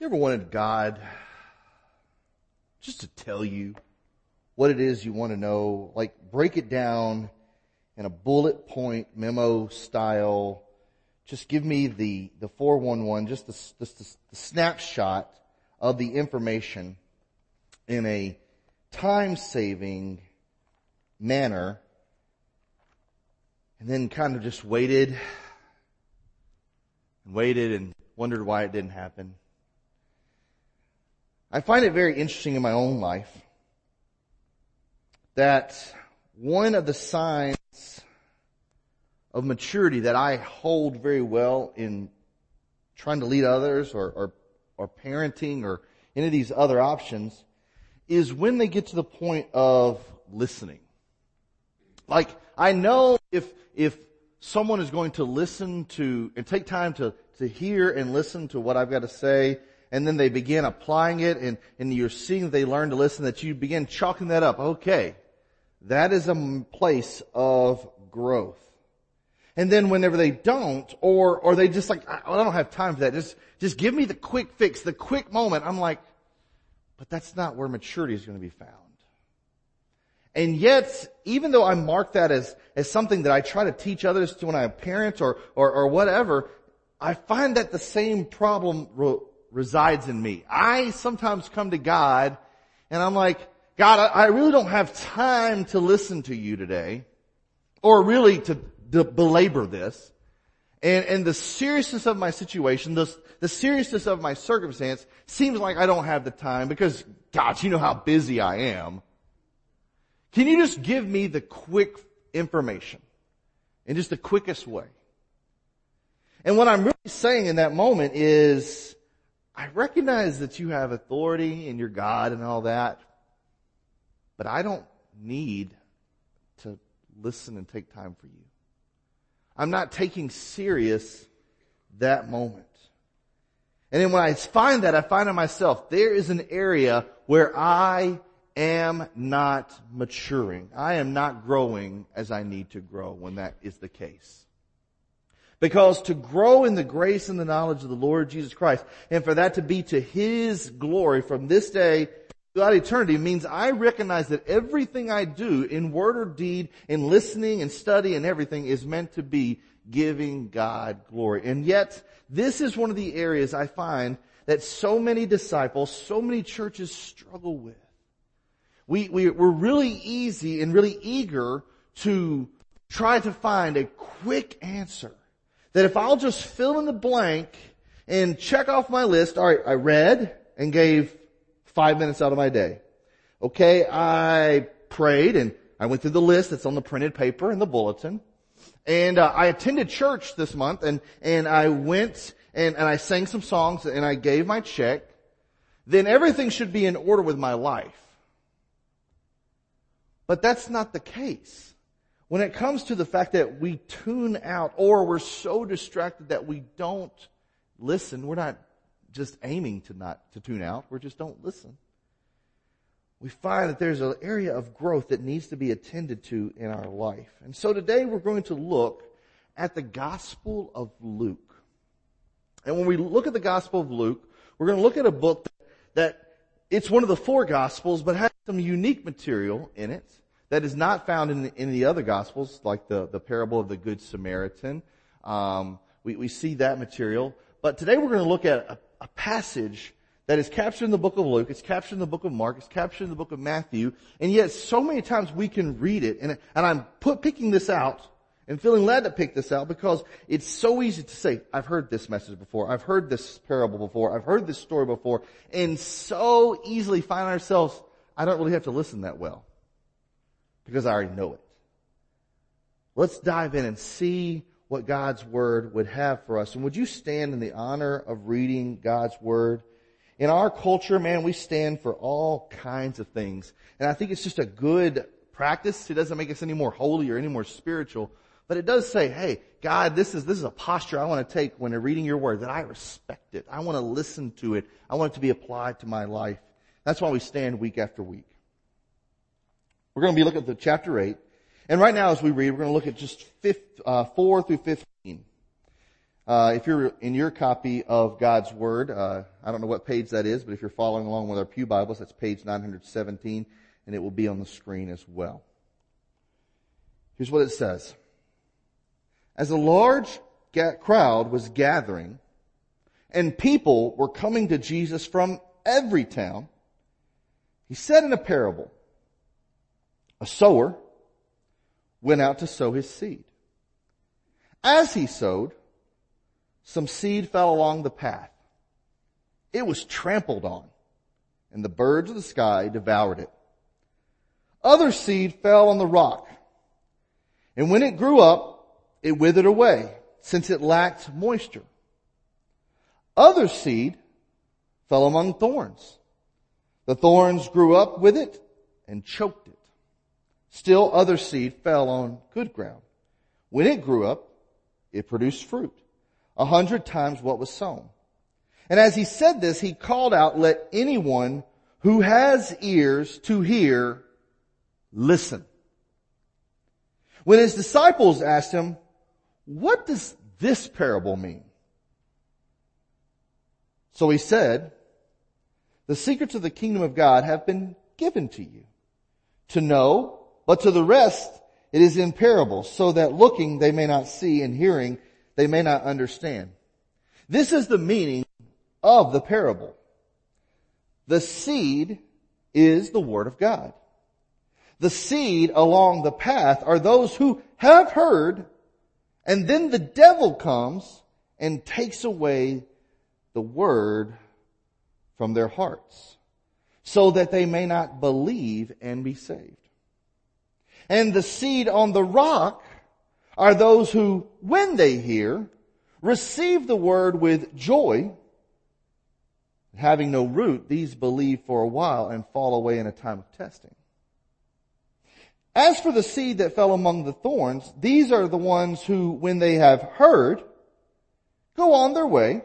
You ever wanted God just to tell you what it is you want to know? Like break it down in a bullet point memo style. Just give me the, the 411, just the, the, the snapshot of the information in a time saving manner and then kind of just waited and waited and wondered why it didn't happen. I find it very interesting in my own life that one of the signs of maturity that I hold very well in trying to lead others or, or, or parenting or any of these other options is when they get to the point of listening. Like, I know if, if someone is going to listen to, and take time to, to hear and listen to what I've got to say, and then they begin applying it and, and you're seeing they learn to listen, that you begin chalking that up. Okay. That is a place of growth. And then whenever they don't, or, or they just like, I, I don't have time for that. Just, just give me the quick fix, the quick moment. I'm like, but that's not where maturity is going to be found. And yet, even though I mark that as, as something that I try to teach others to when I parent or, or, or whatever, I find that the same problem resides in me. I sometimes come to God and I'm like, God, I, really don't have time to listen to you today or really to, to belabor this. And, and the seriousness of my situation, the, the seriousness of my circumstance seems like I don't have the time because, God, you know how busy I am. Can you just give me the quick information in just the quickest way? And what I'm really saying in that moment is, I recognize that you have authority and you're God and all that, but I don't need to listen and take time for you. I'm not taking serious that moment. And then when I find that, I find in myself, there is an area where I am not maturing. I am not growing as I need to grow when that is the case. Because to grow in the grace and the knowledge of the Lord Jesus Christ, and for that to be to His glory from this day throughout eternity means I recognize that everything I do in word or deed, in listening and study and everything is meant to be giving God glory. And yet, this is one of the areas I find that so many disciples, so many churches struggle with. We, we, we're really easy and really eager to try to find a quick answer. That if I'll just fill in the blank and check off my list, alright, I read and gave five minutes out of my day. Okay, I prayed and I went through the list that's on the printed paper and the bulletin. And uh, I attended church this month and, and I went and, and I sang some songs and I gave my check. Then everything should be in order with my life. But that's not the case. When it comes to the fact that we tune out or we're so distracted that we don't listen, we're not just aiming to not to tune out, we just don't listen. We find that there's an area of growth that needs to be attended to in our life. And so today we're going to look at the Gospel of Luke. And when we look at the Gospel of Luke, we're going to look at a book that, that it's one of the four Gospels, but has some unique material in it that is not found in the, in the other gospels, like the, the parable of the Good Samaritan. Um, we, we see that material. But today we're going to look at a, a passage that is captured in the book of Luke, it's captured in the book of Mark, it's captured in the book of Matthew, and yet so many times we can read it, and, and I'm put, picking this out, and feeling glad to pick this out because it's so easy to say, I've heard this message before, I've heard this parable before, I've heard this story before, and so easily find ourselves, I don't really have to listen that well because I already know it. Let's dive in and see what God's Word would have for us. And would you stand in the honor of reading God's Word? In our culture, man, we stand for all kinds of things. And I think it's just a good practice. It doesn't make us any more holy or any more spiritual. But it does say, hey, God, this is, this is a posture I want to take when I'm reading your word, that I respect it. I want to listen to it. I want it to be applied to my life. That's why we stand week after week. We're going to be looking at the chapter 8. And right now as we read, we're going to look at just fifth, uh, 4 through 15. Uh, if you're in your copy of God's Word, uh, I don't know what page that is, but if you're following along with our Pew Bibles, that's page 917, and it will be on the screen as well. Here's what it says. As a large ga- crowd was gathering, and people were coming to Jesus from every town, he said in a parable, a sower went out to sow his seed. As he sowed, some seed fell along the path. It was trampled on, and the birds of the sky devoured it. Other seed fell on the rock, and when it grew up, it withered away, since it lacked moisture. Other seed fell among thorns. The thorns grew up with it and choked it. Still other seed fell on good ground. When it grew up, it produced fruit, a hundred times what was sown. And as he said this, he called out, let anyone who has ears to hear, listen. When his disciples asked him, what does this parable mean? So he said, the secrets of the kingdom of God have been given to you to know, but to the rest it is in parables, so that looking they may not see and hearing they may not understand. This is the meaning of the parable. The seed is the word of God. The seed along the path are those who have heard and then the devil comes and takes away the word from their hearts so that they may not believe and be saved. And the seed on the rock are those who, when they hear, receive the word with joy. Having no root, these believe for a while and fall away in a time of testing. As for the seed that fell among the thorns, these are the ones who, when they have heard, go on their way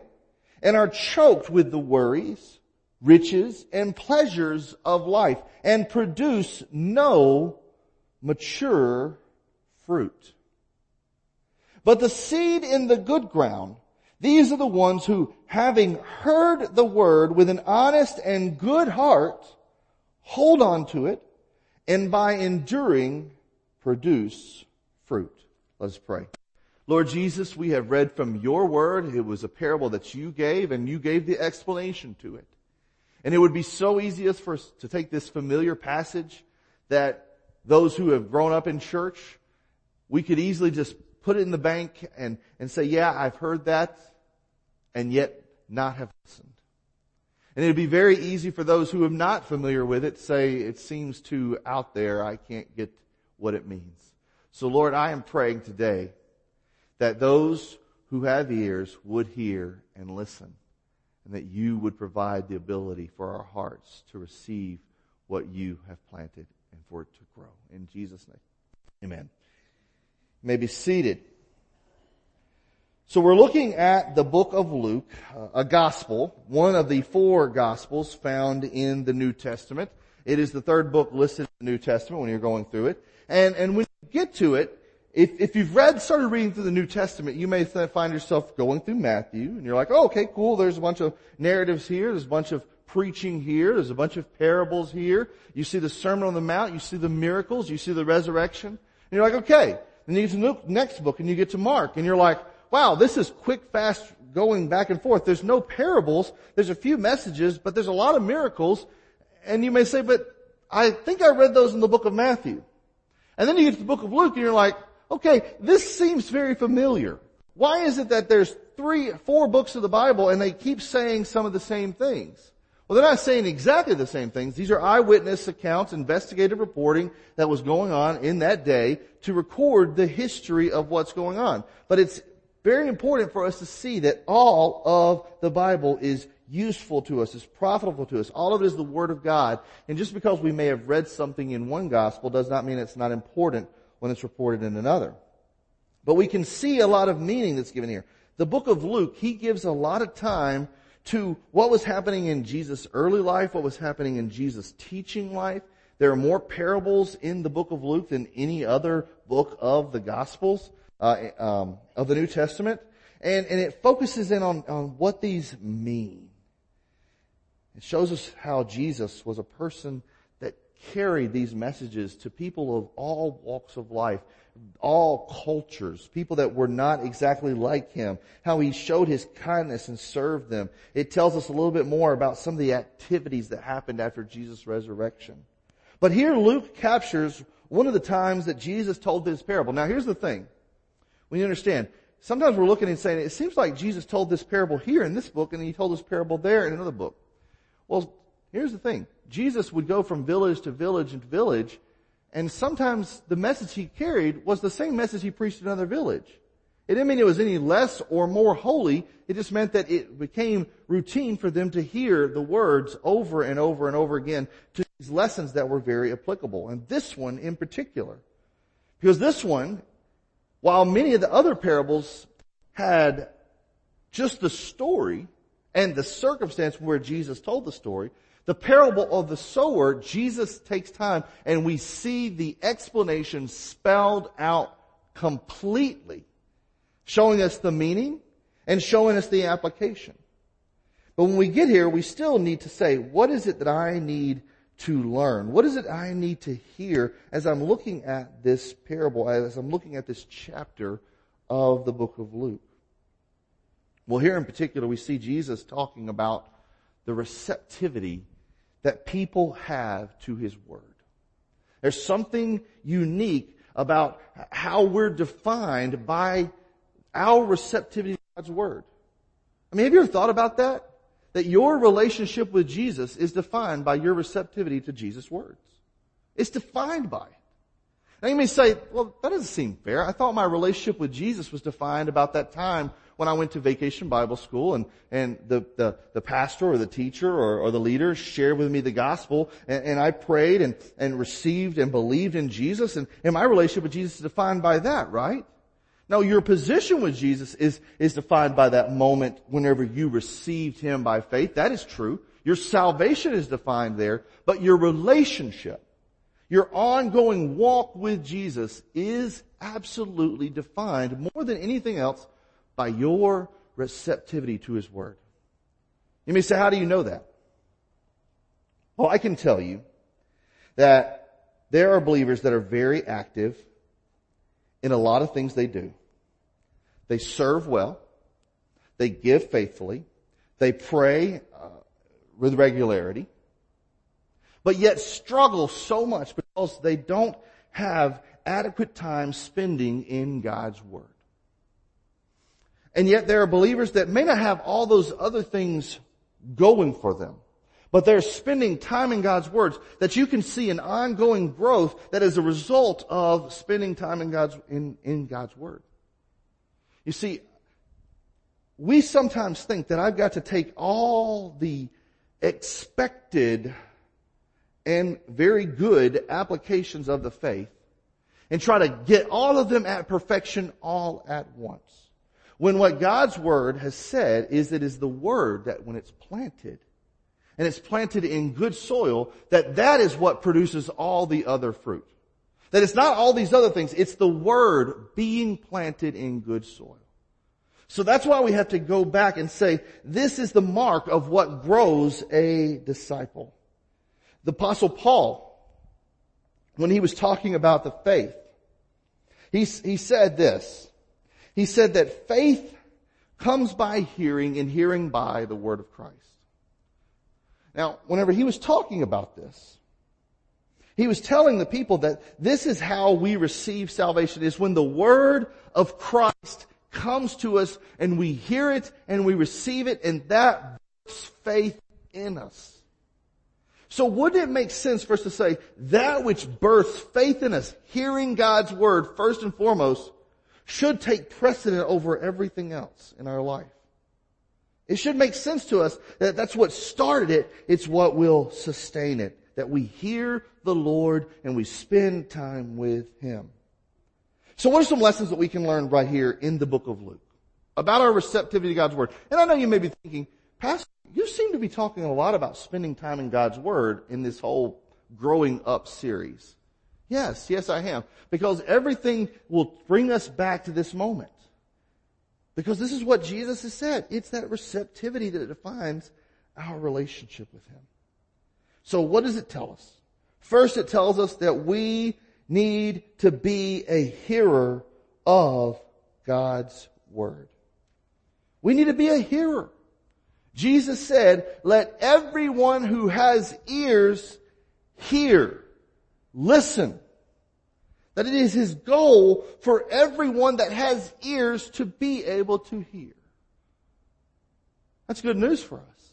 and are choked with the worries, riches, and pleasures of life and produce no mature fruit. But the seed in the good ground, these are the ones who, having heard the word with an honest and good heart, hold on to it, and by enduring, produce fruit. Let's pray. Lord Jesus, we have read from your word. It was a parable that you gave, and you gave the explanation to it. And it would be so easy for us to take this familiar passage that those who have grown up in church, we could easily just put it in the bank and, and say, yeah, I've heard that, and yet not have listened. And it'd be very easy for those who are not familiar with it say, it seems too out there, I can't get what it means. So Lord, I am praying today that those who have ears would hear and listen, and that you would provide the ability for our hearts to receive what you have planted for it to grow. In Jesus' name. Amen. You may be seated. So we're looking at the book of Luke, uh, a gospel, one of the four gospels found in the New Testament. It is the third book listed in the New Testament when you're going through it. And, and when you get to it, if, if you've read, started reading through the New Testament, you may find yourself going through Matthew and you're like, oh, okay, cool. There's a bunch of narratives here. There's a bunch of preaching here. There's a bunch of parables here. You see the Sermon on the Mount. You see the miracles. You see the resurrection. And you're like, okay. Then you get to the next book and you get to Mark and you're like, wow, this is quick, fast going back and forth. There's no parables. There's a few messages, but there's a lot of miracles. And you may say, but I think I read those in the book of Matthew. And then you get to the book of Luke and you're like, okay, this seems very familiar. Why is it that there's three, four books of the Bible and they keep saying some of the same things? Well, they're not saying exactly the same things. These are eyewitness accounts, investigative reporting that was going on in that day to record the history of what's going on. But it's very important for us to see that all of the Bible is useful to us, is profitable to us. All of it is the Word of God. And just because we may have read something in one gospel does not mean it's not important when it's reported in another. But we can see a lot of meaning that's given here. The book of Luke, he gives a lot of time to what was happening in Jesus' early life, what was happening in Jesus' teaching life. There are more parables in the book of Luke than any other book of the Gospels, uh, um, of the New Testament. And, and it focuses in on, on what these mean. It shows us how Jesus was a person that carried these messages to people of all walks of life, all cultures, people that were not exactly like him, how he showed his kindness and served them. It tells us a little bit more about some of the activities that happened after Jesus' resurrection. But here Luke captures one of the times that Jesus told this parable. Now here's the thing. You understand, sometimes we're looking and saying, it seems like Jesus told this parable here in this book and he told this parable there in another book. Well, here's the thing. Jesus would go from village to village and village, and sometimes the message he carried was the same message he preached in another village. It didn't mean it was any less or more holy. It just meant that it became routine for them to hear the words over and over and over again to these lessons that were very applicable. And this one in particular. Because this one, while many of the other parables had just the story, and the circumstance where Jesus told the story, the parable of the sower, Jesus takes time and we see the explanation spelled out completely, showing us the meaning and showing us the application. But when we get here, we still need to say, what is it that I need to learn? What is it I need to hear as I'm looking at this parable, as I'm looking at this chapter of the book of Luke? Well, here in particular, we see Jesus talking about the receptivity that people have to His Word. There's something unique about how we're defined by our receptivity to God's Word. I mean, have you ever thought about that? That your relationship with Jesus is defined by your receptivity to Jesus' words. It's defined by it. Now you may say, well, that doesn't seem fair. I thought my relationship with Jesus was defined about that time when I went to vacation Bible school and, and the, the, the pastor or the teacher or, or the leader shared with me the gospel and, and I prayed and, and received and believed in Jesus and, and my relationship with Jesus is defined by that, right? No, your position with Jesus is, is defined by that moment whenever you received Him by faith. That is true. Your salvation is defined there, but your relationship, your ongoing walk with Jesus is absolutely defined more than anything else by your receptivity to His Word. You may say, how do you know that? Well, I can tell you that there are believers that are very active in a lot of things they do. They serve well. They give faithfully. They pray uh, with regularity. But yet struggle so much because they don't have adequate time spending in God's Word. And yet there are believers that may not have all those other things going for them. But they're spending time in God's words that you can see an ongoing growth that is a result of spending time in God's, in, in God's word. You see, we sometimes think that I've got to take all the expected and very good applications of the faith and try to get all of them at perfection all at once. When what God's Word has said is it is the Word that when it's planted, and it's planted in good soil, that that is what produces all the other fruit. That it's not all these other things, it's the Word being planted in good soil. So that's why we have to go back and say, this is the mark of what grows a disciple. The apostle Paul, when he was talking about the faith, he, he said this, he said that faith comes by hearing and hearing by the word of Christ. Now, whenever he was talking about this, he was telling the people that this is how we receive salvation is when the word of Christ comes to us and we hear it and we receive it and that births faith in us. So wouldn't it make sense for us to say that which births faith in us, hearing God's word first and foremost, should take precedent over everything else in our life. It should make sense to us that that's what started it. It's what will sustain it. That we hear the Lord and we spend time with Him. So what are some lessons that we can learn right here in the book of Luke? About our receptivity to God's Word. And I know you may be thinking, Pastor, you seem to be talking a lot about spending time in God's Word in this whole growing up series. Yes, yes I am. Because everything will bring us back to this moment. Because this is what Jesus has said. It's that receptivity that defines our relationship with Him. So what does it tell us? First, it tells us that we need to be a hearer of God's Word. We need to be a hearer. Jesus said, let everyone who has ears hear, listen. That it is His goal for everyone that has ears to be able to hear. That's good news for us.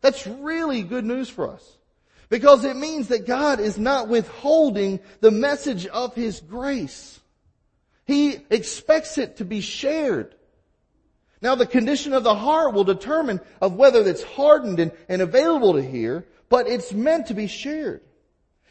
That's really good news for us. Because it means that God is not withholding the message of His grace. He expects it to be shared. Now the condition of the heart will determine of whether it's hardened and, and available to hear, but it's meant to be shared.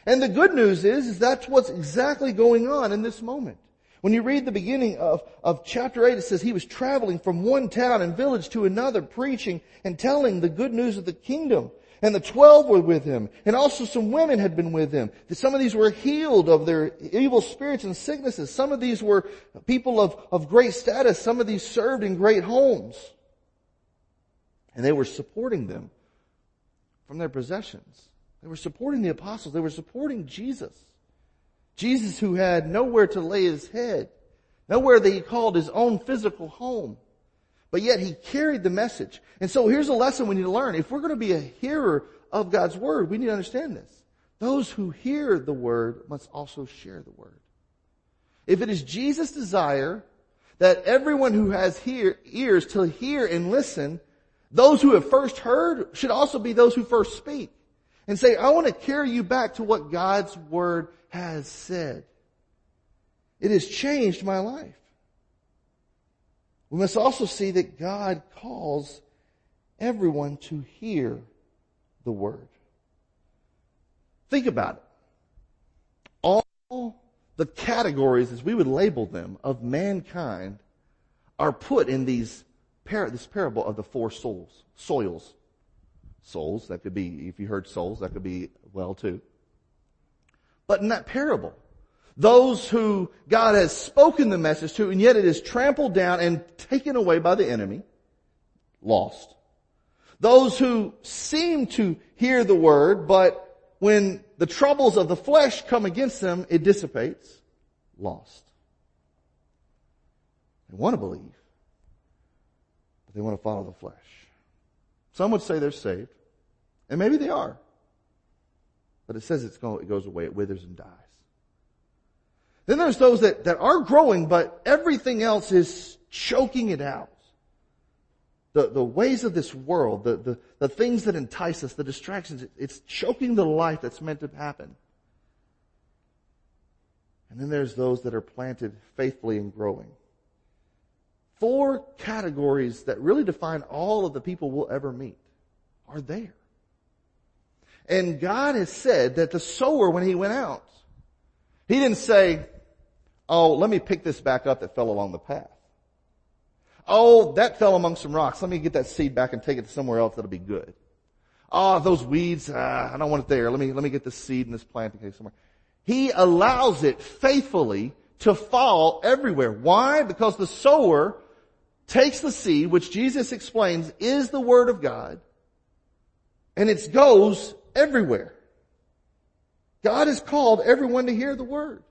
And the good news is, is that's what's exactly going on in this moment. When you read the beginning of, of chapter 8, it says he was traveling from one town and village to another, preaching and telling the good news of the kingdom. And the twelve were with him. And also some women had been with him. Some of these were healed of their evil spirits and sicknesses. Some of these were people of, of great status. Some of these served in great homes. And they were supporting them from their possessions. They were supporting the apostles. They were supporting Jesus. Jesus who had nowhere to lay his head. Nowhere that he called his own physical home. But yet he carried the message. And so here's a lesson we need to learn. If we're going to be a hearer of God's word, we need to understand this. Those who hear the word must also share the word. If it is Jesus' desire that everyone who has hear, ears to hear and listen, those who have first heard should also be those who first speak and say, I want to carry you back to what God's word has said. It has changed my life. We must also see that God calls everyone to hear the word. Think about it. All the categories, as we would label them, of mankind are put in these this parable of the four souls, soils. Souls, that could be, if you heard souls, that could be well too. But in that parable, those who God has spoken the message to, and yet it is trampled down and taken away by the enemy, lost. Those who seem to hear the word, but when the troubles of the flesh come against them, it dissipates, lost. They want to believe, but they want to follow the flesh. Some would say they're saved, and maybe they are. But it says it goes away, it withers and dies. Then there's those that, that are growing, but everything else is choking it out. The, the ways of this world, the, the, the things that entice us, the distractions, it's choking the life that's meant to happen. And then there's those that are planted faithfully and growing. Four categories that really define all of the people we'll ever meet are there. And God has said that the sower, when he went out, he didn't say, oh, let me pick this back up that fell along the path. Oh, that fell among some rocks. Let me get that seed back and take it to somewhere else that'll be good. Oh, those weeds, ah, I don't want it there. Let me, let me get this seed and this plant and take somewhere. He allows it faithfully to fall everywhere. Why? Because the sower takes the seed, which Jesus explains is the Word of God, and it goes everywhere. God has called everyone to hear the Word.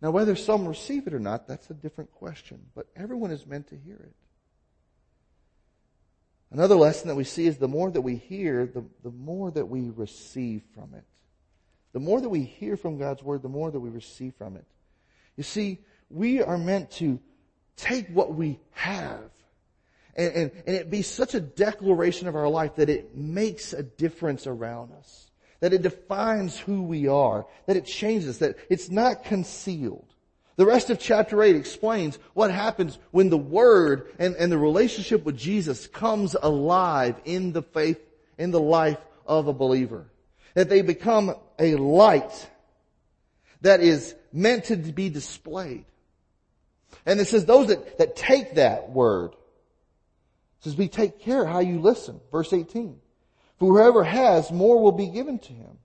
Now whether some receive it or not, that's a different question, but everyone is meant to hear it. Another lesson that we see is the more that we hear, the, the more that we receive from it. The more that we hear from God's Word, the more that we receive from it. You see, we are meant to take what we have and, and, and it be such a declaration of our life that it makes a difference around us that it defines who we are, that it changes, that it's not concealed. The rest of chapter 8 explains what happens when the Word and, and the relationship with Jesus comes alive in the faith, in the life of a believer. That they become a light that is meant to be displayed. And it says those that, that take that Word, says we take care how you listen. Verse 18. For whoever has, more will be given to him.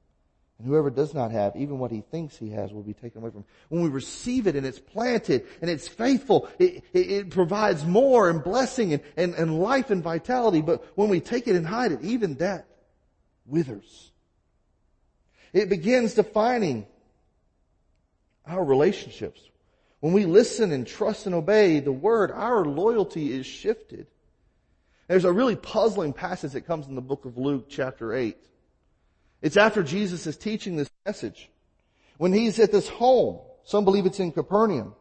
And whoever does not have, even what he thinks he has will be taken away from him. When we receive it and it's planted and it's faithful, it, it, it provides more and blessing and, and, and life and vitality. But when we take it and hide it, even that withers. It begins defining our relationships. When we listen and trust and obey the word, our loyalty is shifted. There's a really puzzling passage that comes in the book of Luke chapter 8. It's after Jesus is teaching this message. When he's at this home, some believe it's in Capernaum.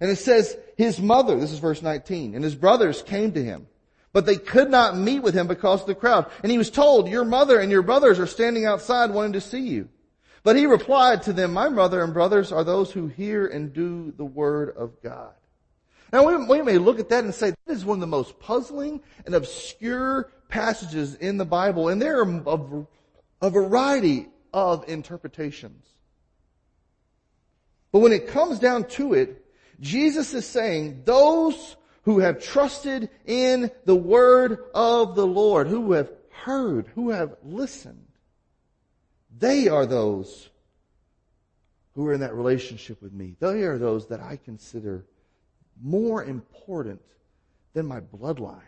And it says, his mother, this is verse 19, and his brothers came to him, but they could not meet with him because of the crowd. And he was told, your mother and your brothers are standing outside wanting to see you. But he replied to them, my mother and brothers are those who hear and do the word of God. Now we, we may look at that and say, that is one of the most puzzling and obscure passages in the Bible, and there are a, a variety of interpretations. But when it comes down to it, Jesus is saying those who have trusted in the word of the Lord, who have heard, who have listened, they are those who are in that relationship with me. They are those that I consider more important than my bloodline.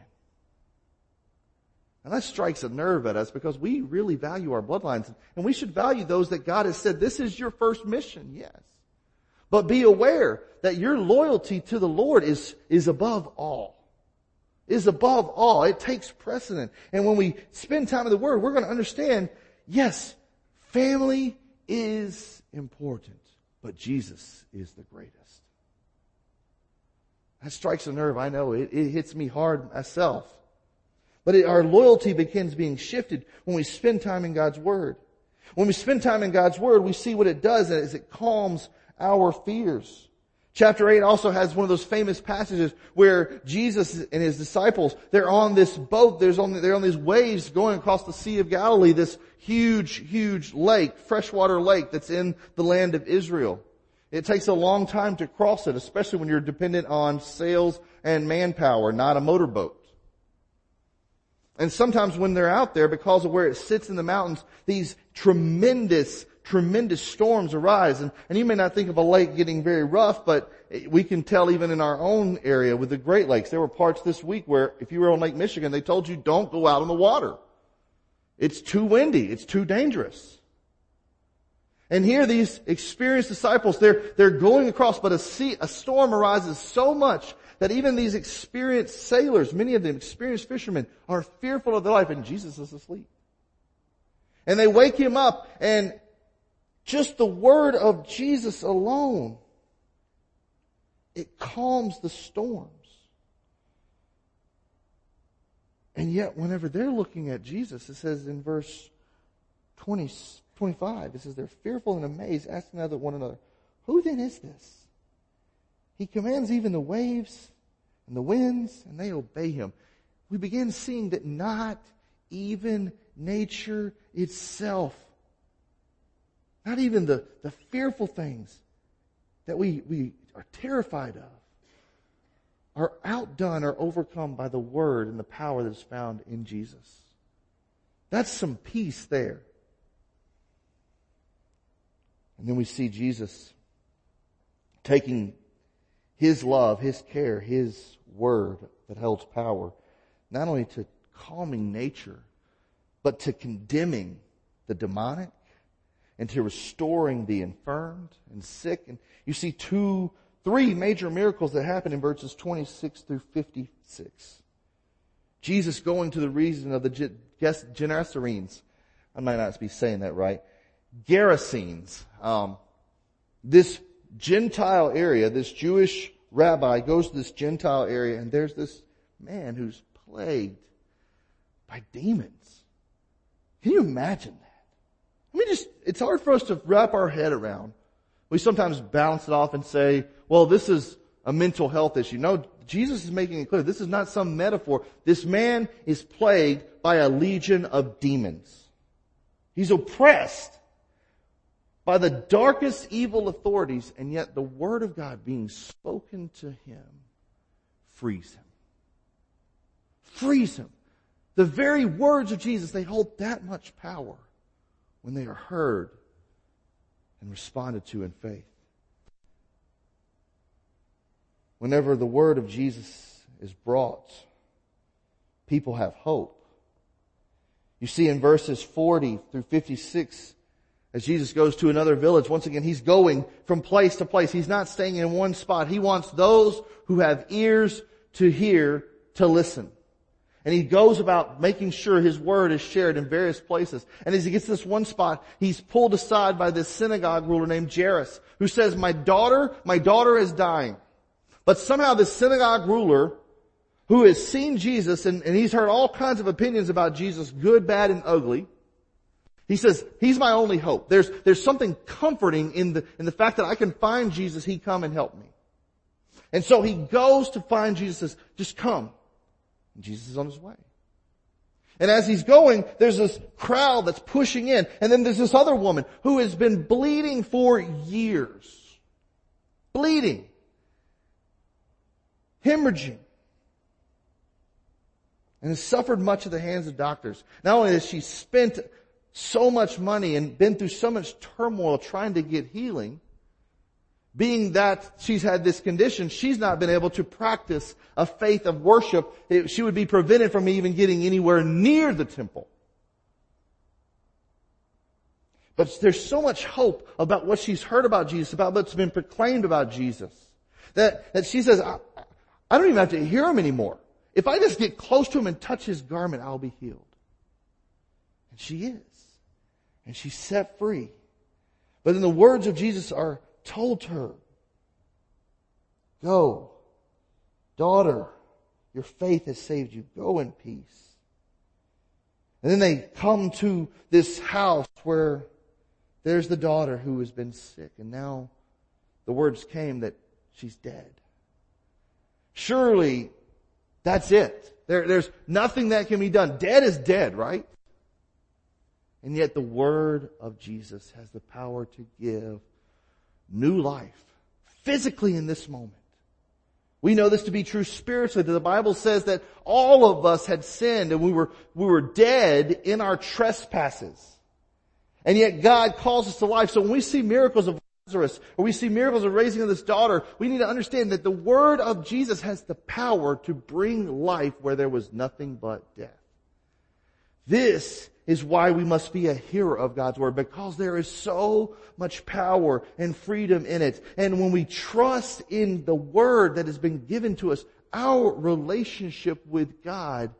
And that strikes a nerve at us because we really value our bloodlines. And we should value those that God has said, this is your first mission, yes. But be aware that your loyalty to the Lord is, is above all. Is above all. It takes precedent. And when we spend time in the Word, we're going to understand, yes, family is important, but Jesus is the greatest. That strikes a nerve. I know it, it hits me hard myself. But it, our loyalty begins being shifted when we spend time in God's Word. When we spend time in God's Word, we see what it does as it calms our fears. Chapter 8 also has one of those famous passages where Jesus and his disciples, they're on this boat, there's on, they're on these waves going across the Sea of Galilee, this huge, huge lake, freshwater lake that's in the land of Israel. It takes a long time to cross it, especially when you're dependent on sails and manpower, not a motorboat. And sometimes when they're out there, because of where it sits in the mountains, these tremendous, tremendous storms arise. And, and you may not think of a lake getting very rough, but we can tell even in our own area with the Great Lakes. There were parts this week where if you were on Lake Michigan, they told you don't go out on the water. It's too windy. It's too dangerous. And here these experienced disciples, they're, they're going across, but a sea, a storm arises so much that even these experienced sailors, many of them experienced fishermen, are fearful of their life and Jesus is asleep. And they wake him up and just the word of Jesus alone, it calms the storms. And yet whenever they're looking at Jesus, it says in verse 20, 25, it says they're fearful and amazed, asking one another, who then is this? He commands even the waves and the winds, and they obey him. We begin seeing that not even nature itself, not even the, the fearful things that we, we are terrified of, are outdone or overcome by the word and the power that is found in Jesus. That's some peace there. And then we see Jesus taking his love, His care, His word that holds power, not only to calming nature, but to condemning the demonic and to restoring the infirmed and sick. And you see two, three major miracles that happen in verses 26 through 56. Jesus going to the region of the Gennesarenes. I might not be saying that right. Gerasenes. Um, this Gentile area, this Jewish rabbi goes to this Gentile area and there's this man who's plagued by demons. Can you imagine that? I mean, just, it's hard for us to wrap our head around. We sometimes bounce it off and say, well, this is a mental health issue. No, Jesus is making it clear. This is not some metaphor. This man is plagued by a legion of demons. He's oppressed by the darkest evil authorities, and yet the word of God being spoken to him frees him. Frees him. The very words of Jesus, they hold that much power when they are heard and responded to in faith. Whenever the word of Jesus is brought, people have hope. You see in verses 40 through 56, as Jesus goes to another village, once again, he's going from place to place. He's not staying in one spot. He wants those who have ears to hear to listen. And he goes about making sure his word is shared in various places. And as he gets to this one spot, he's pulled aside by this synagogue ruler named Jairus, who says, my daughter, my daughter is dying. But somehow this synagogue ruler, who has seen Jesus and, and he's heard all kinds of opinions about Jesus, good, bad, and ugly, he says, he's my only hope. There's, there's something comforting in the, in the fact that I can find Jesus, he come and help me. And so he goes to find Jesus, says, just come. And Jesus is on his way. And as he's going, there's this crowd that's pushing in. And then there's this other woman who has been bleeding for years. Bleeding. Hemorrhaging. And has suffered much at the hands of doctors. Not only has she spent so much money and been through so much turmoil trying to get healing, being that she's had this condition, she's not been able to practice a faith of worship. She would be prevented from even getting anywhere near the temple. But there's so much hope about what she's heard about Jesus, about what's been proclaimed about Jesus, that, that she says, I, I don't even have to hear him anymore. If I just get close to him and touch his garment, I'll be healed. And she is. And she's set free. But then the words of Jesus are told her, Go, daughter, your faith has saved you. Go in peace. And then they come to this house where there's the daughter who has been sick, and now the words came that she's dead. Surely that's it. There, there's nothing that can be done. Dead is dead, right? And yet the word of Jesus has the power to give new life physically in this moment. We know this to be true spiritually. The Bible says that all of us had sinned and we were, we were dead in our trespasses. And yet God calls us to life. So when we see miracles of Lazarus or we see miracles of raising of this daughter, we need to understand that the word of Jesus has the power to bring life where there was nothing but death. This is why we must be a hearer of God's word because there is so much power and freedom in it. And when we trust in the word that has been given to us, our relationship with God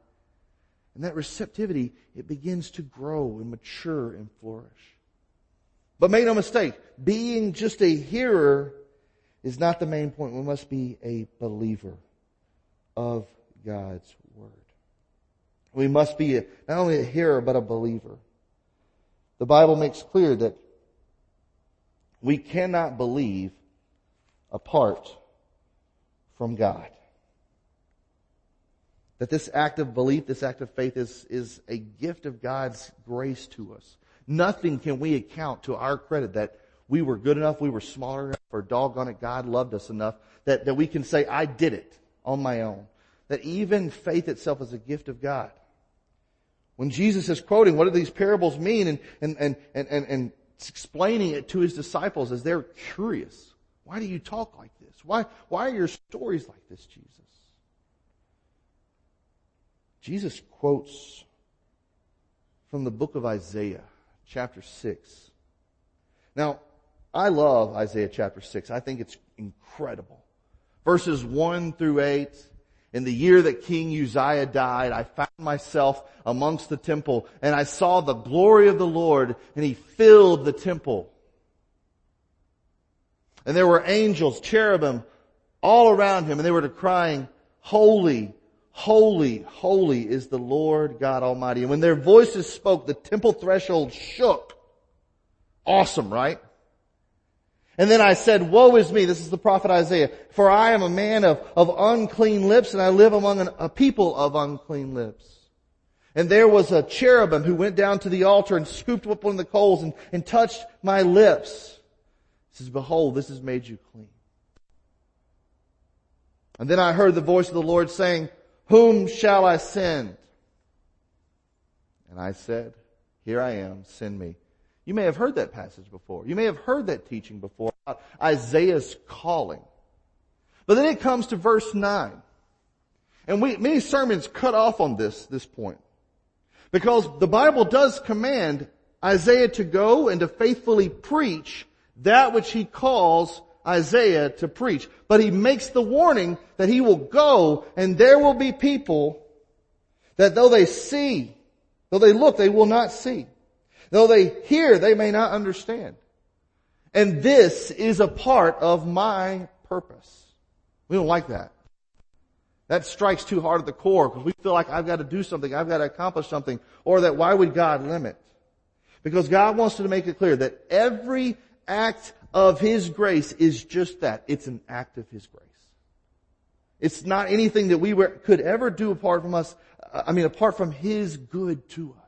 and that receptivity, it begins to grow and mature and flourish. But make no mistake, being just a hearer is not the main point. We must be a believer of God's word. We must be not only a hearer, but a believer. The Bible makes clear that we cannot believe apart from God. That this act of belief, this act of faith is, is a gift of God's grace to us. Nothing can we account to our credit that we were good enough, we were smart enough, or doggone it, God loved us enough that, that we can say, I did it on my own. That even faith itself is a gift of God. When Jesus is quoting, what do these parables mean? And, and, and, and, and, and explaining it to his disciples as they're curious. Why do you talk like this? Why, why are your stories like this, Jesus? Jesus quotes from the book of Isaiah, chapter 6. Now, I love Isaiah chapter 6. I think it's incredible. Verses 1 through 8 in the year that King Uzziah died, I found myself amongst the temple and I saw the glory of the Lord and he filled the temple. And there were angels, cherubim, all around him and they were crying, holy, holy, holy is the Lord God Almighty. And when their voices spoke, the temple threshold shook. Awesome, right? And then I said, woe is me, this is the prophet Isaiah, for I am a man of, of unclean lips and I live among an, a people of unclean lips. And there was a cherubim who went down to the altar and scooped up one of the coals and, and touched my lips. He says, behold, this has made you clean. And then I heard the voice of the Lord saying, whom shall I send? And I said, here I am, send me. You may have heard that passage before. You may have heard that teaching before about Isaiah's calling. But then it comes to verse 9. And we, many sermons cut off on this, this point. Because the Bible does command Isaiah to go and to faithfully preach that which he calls Isaiah to preach. But he makes the warning that he will go and there will be people that though they see, though they look, they will not see. Though they hear, they may not understand. And this is a part of my purpose. We don't like that. That strikes too hard at the core because we feel like I've got to do something, I've got to accomplish something, or that why would God limit? Because God wants to make it clear that every act of His grace is just that. It's an act of His grace. It's not anything that we were, could ever do apart from us, I mean apart from His good to us.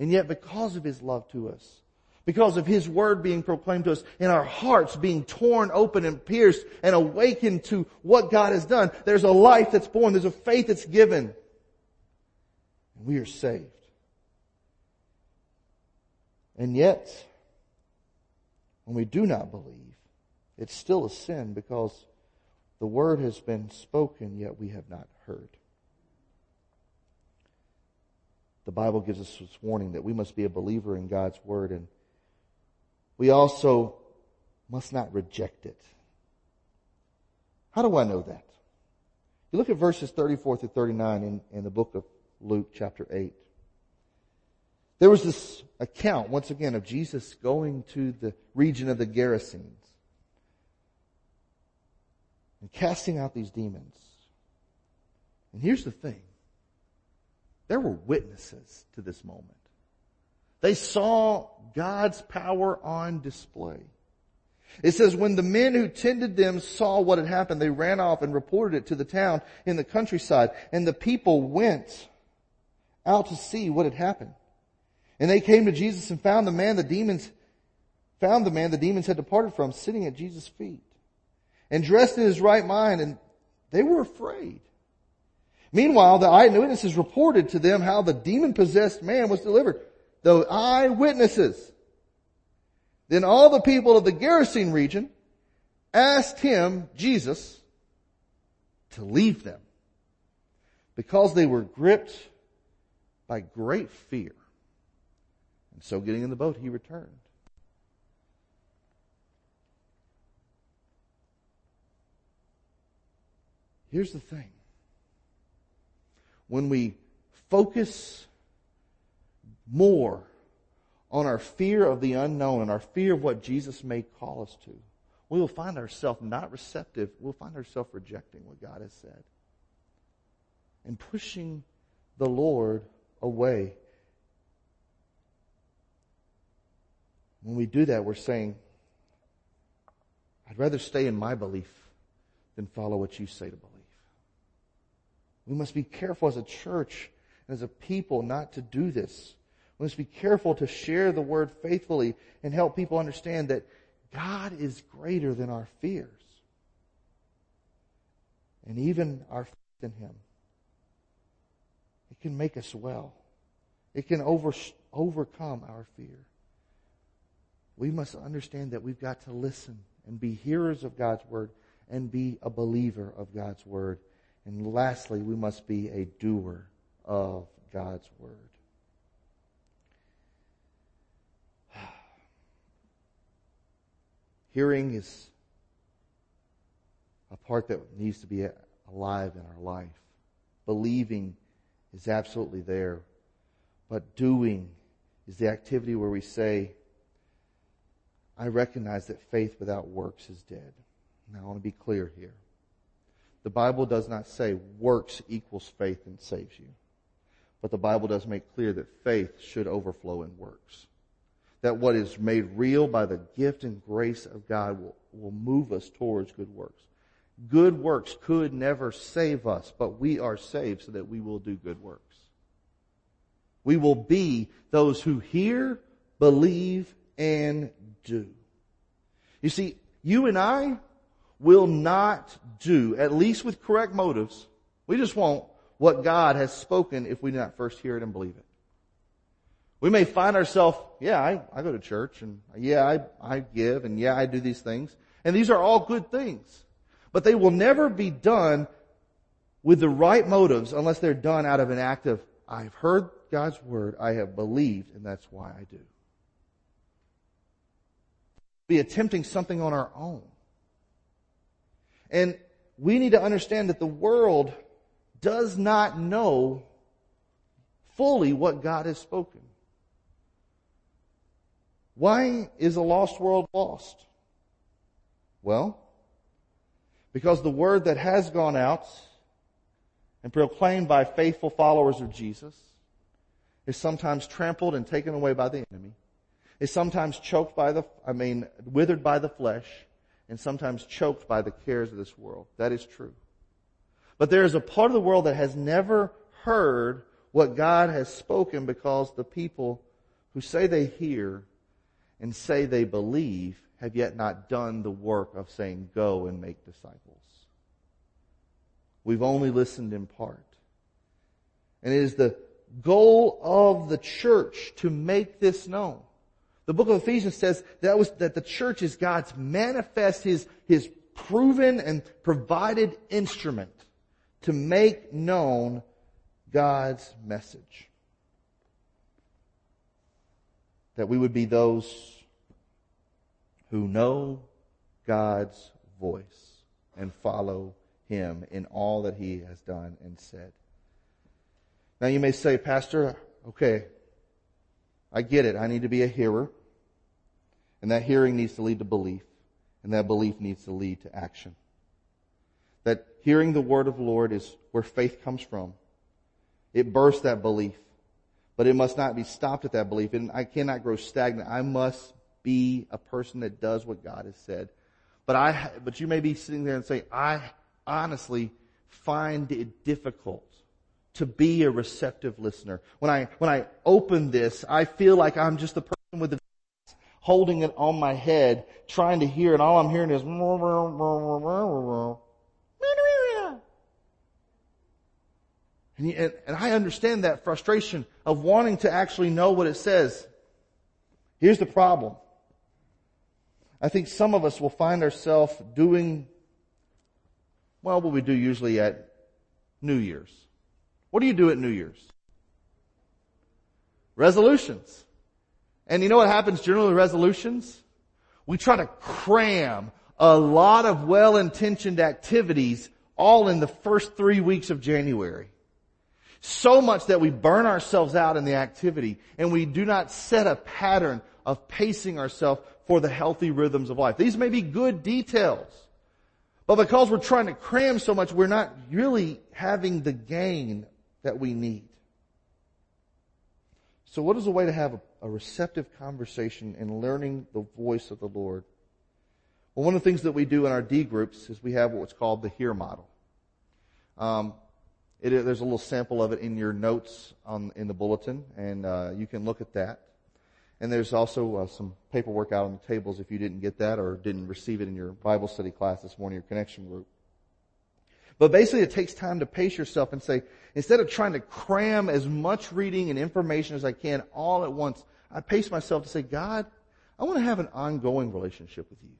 And yet because of His love to us, because of His Word being proclaimed to us and our hearts being torn open and pierced and awakened to what God has done, there's a life that's born, there's a faith that's given. And we are saved. And yet, when we do not believe, it's still a sin because the Word has been spoken, yet we have not heard. The Bible gives us this warning that we must be a believer in God's Word and we also must not reject it. How do I know that? You look at verses 34 through 39 in, in the book of Luke chapter 8. There was this account, once again, of Jesus going to the region of the Gerasenes and casting out these demons. And here's the thing. There were witnesses to this moment. They saw God's power on display. It says, when the men who tended them saw what had happened, they ran off and reported it to the town in the countryside, and the people went out to see what had happened. And they came to Jesus and found the man the demons, found the man the demons had departed from sitting at Jesus' feet and dressed in his right mind and they were afraid. Meanwhile, the eyewitnesses reported to them how the demon possessed man was delivered. The eyewitnesses. Then all the people of the Gerasene region asked him, Jesus, to leave them because they were gripped by great fear. And so getting in the boat, he returned. Here's the thing. When we focus more on our fear of the unknown and our fear of what Jesus may call us to, we will find ourselves not receptive. We'll find ourselves rejecting what God has said and pushing the Lord away When we do that, we're saying, I'd rather stay in my belief than follow what you say to believe. We must be careful as a church and as a people not to do this. We must be careful to share the word faithfully and help people understand that God is greater than our fears. And even our faith in Him. It can make us well. It can over, overcome our fear we must understand that we've got to listen and be hearers of God's word and be a believer of God's word. And lastly, we must be a doer of God's word. Hearing is a part that needs to be alive in our life. Believing is absolutely there. But doing is the activity where we say, I recognize that faith without works is dead. Now I want to be clear here. The Bible does not say works equals faith and saves you. But the Bible does make clear that faith should overflow in works. That what is made real by the gift and grace of God will, will move us towards good works. Good works could never save us, but we are saved so that we will do good works. We will be those who hear, believe, and do. You see, you and I will not do, at least with correct motives, we just won't what God has spoken if we do not first hear it and believe it. We may find ourselves, yeah, I, I go to church and yeah, I, I give and yeah, I do these things. And these are all good things. But they will never be done with the right motives unless they're done out of an act of, I've heard God's word, I have believed, and that's why I do. Be attempting something on our own. And we need to understand that the world does not know fully what God has spoken. Why is a lost world lost? Well, because the word that has gone out and proclaimed by faithful followers of Jesus is sometimes trampled and taken away by the enemy, is sometimes choked by the, I mean, withered by the flesh, and sometimes choked by the cares of this world. That is true. But there is a part of the world that has never heard what God has spoken because the people who say they hear and say they believe have yet not done the work of saying, go and make disciples. We've only listened in part. And it is the goal of the church to make this known. The book of Ephesians says that was, that the church is God's manifest, His, His proven and provided instrument to make known God's message. That we would be those who know God's voice and follow Him in all that He has done and said. Now you may say, Pastor, okay, I get it. I need to be a hearer. And that hearing needs to lead to belief. And that belief needs to lead to action. That hearing the word of the Lord is where faith comes from. It bursts that belief. But it must not be stopped at that belief. And I cannot grow stagnant. I must be a person that does what God has said. But I, but you may be sitting there and say, I honestly find it difficult to be a receptive listener. When I, when I open this, I feel like I'm just the person with the holding it on my head, trying to hear it. All I'm hearing is and, and I understand that frustration of wanting to actually know what it says. Here's the problem. I think some of us will find ourselves doing, well, what we do usually at New Year's. What do you do at New Year's? Resolutions. And you know what happens generally with resolutions? We try to cram a lot of well-intentioned activities all in the first three weeks of January. So much that we burn ourselves out in the activity and we do not set a pattern of pacing ourselves for the healthy rhythms of life. These may be good details, but because we're trying to cram so much, we're not really having the gain that we need. So what is a way to have a, a receptive conversation and learning the voice of the Lord? Well, one of the things that we do in our D groups is we have what's called the HEAR model. Um, it, there's a little sample of it in your notes on, in the bulletin, and uh, you can look at that. And there's also uh, some paperwork out on the tables if you didn't get that or didn't receive it in your Bible study class this morning, your connection group. But basically it takes time to pace yourself and say, instead of trying to cram as much reading and information as I can all at once, I pace myself to say, God, I want to have an ongoing relationship with you.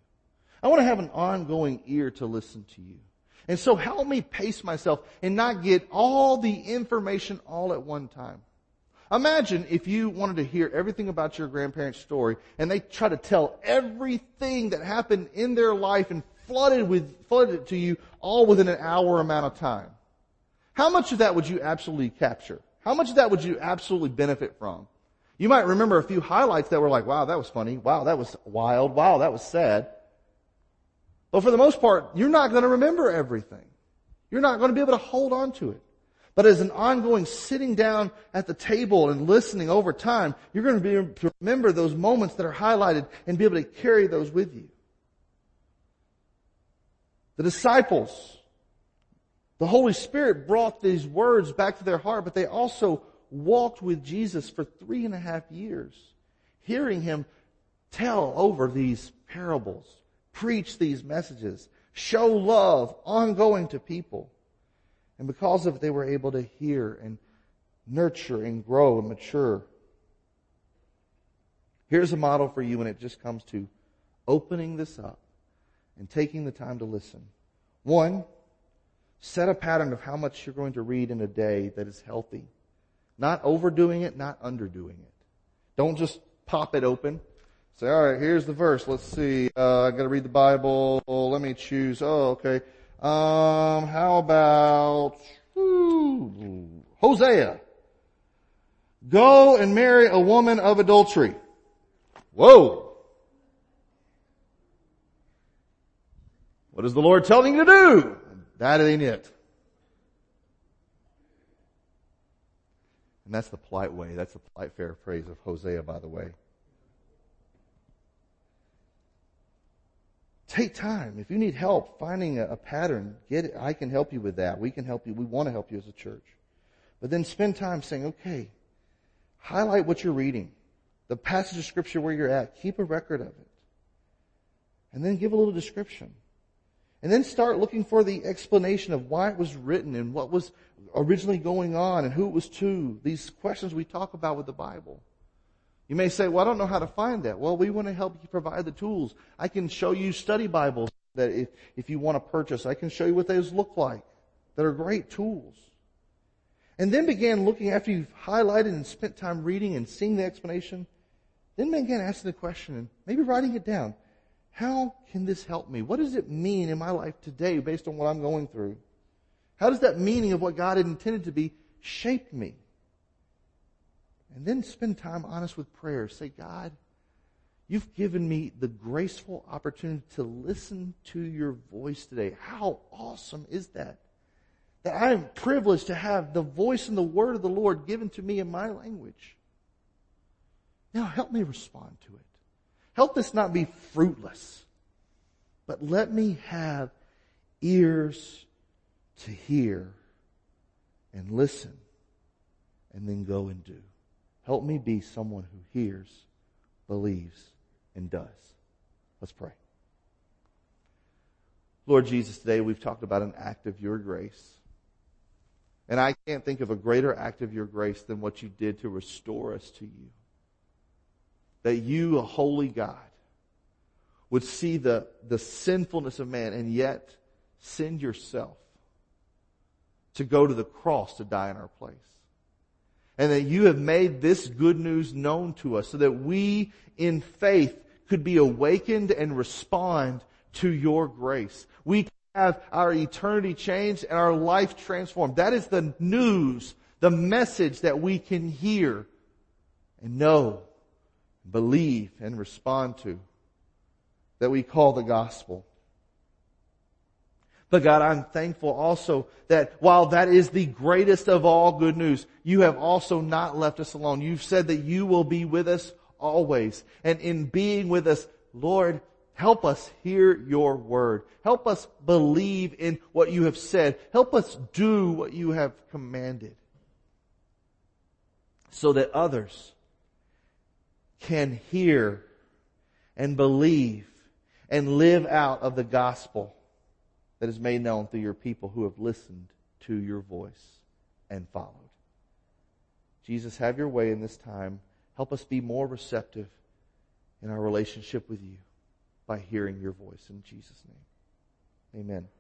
I want to have an ongoing ear to listen to you. And so help me pace myself and not get all the information all at one time. Imagine if you wanted to hear everything about your grandparents' story and they try to tell everything that happened in their life and flooded with, flooded to you all within an hour amount of time. How much of that would you absolutely capture? How much of that would you absolutely benefit from? You might remember a few highlights that were like, wow, that was funny. Wow, that was wild. Wow, that was sad. But for the most part, you're not going to remember everything. You're not going to be able to hold on to it. But as an ongoing sitting down at the table and listening over time, you're going to be able to remember those moments that are highlighted and be able to carry those with you. The disciples, the Holy Spirit brought these words back to their heart, but they also walked with Jesus for three and a half years, hearing him tell over these parables, preach these messages, show love ongoing to people. And because of it, they were able to hear and nurture and grow and mature. Here's a model for you when it just comes to opening this up and taking the time to listen. One, set a pattern of how much you're going to read in a day that is healthy. Not overdoing it, not underdoing it. Don't just pop it open. Say, all right, here's the verse. Let's see. Uh, I got to read the Bible. Let me choose. Oh, okay. Um, how about Hosea? Go and marry a woman of adultery. Whoa. What is the Lord telling you to do? That ain't it. And that's the polite way. That's the polite fair phrase of Hosea, by the way. Take time. If you need help finding a, a pattern, get it. I can help you with that. We can help you. We want to help you as a church. But then spend time saying, okay, highlight what you're reading the passage of scripture where you're at. Keep a record of it. And then give a little description. And then start looking for the explanation of why it was written and what was originally going on and who it was to. These questions we talk about with the Bible. You may say, well, I don't know how to find that. Well, we want to help you provide the tools. I can show you study Bibles that if, if you want to purchase, I can show you what those look like that are great tools. And then began looking after you've highlighted and spent time reading and seeing the explanation then begin asking the question and maybe writing it down. How can this help me? What does it mean in my life today based on what I'm going through? How does that meaning of what God had intended to be shape me? And then spend time honest with prayer. Say, God, you've given me the graceful opportunity to listen to your voice today. How awesome is that? That I am privileged to have the voice and the word of the Lord given to me in my language. Now help me respond to it. Help this not be fruitless, but let me have ears to hear and listen and then go and do. Help me be someone who hears, believes, and does. Let's pray. Lord Jesus, today we've talked about an act of your grace. And I can't think of a greater act of your grace than what you did to restore us to you that you, a holy God, would see the, the sinfulness of man and yet send yourself to go to the cross to die in our place. And that you have made this good news known to us so that we in faith could be awakened and respond to your grace. We have our eternity changed and our life transformed. That is the news, the message that we can hear and know believe and respond to that we call the gospel. But God, I'm thankful also that while that is the greatest of all good news, you have also not left us alone. You've said that you will be with us always. And in being with us, Lord, help us hear your word. Help us believe in what you have said. Help us do what you have commanded. So that others can hear and believe and live out of the gospel that is made known through your people who have listened to your voice and followed. Jesus, have your way in this time. Help us be more receptive in our relationship with you by hearing your voice in Jesus' name. Amen.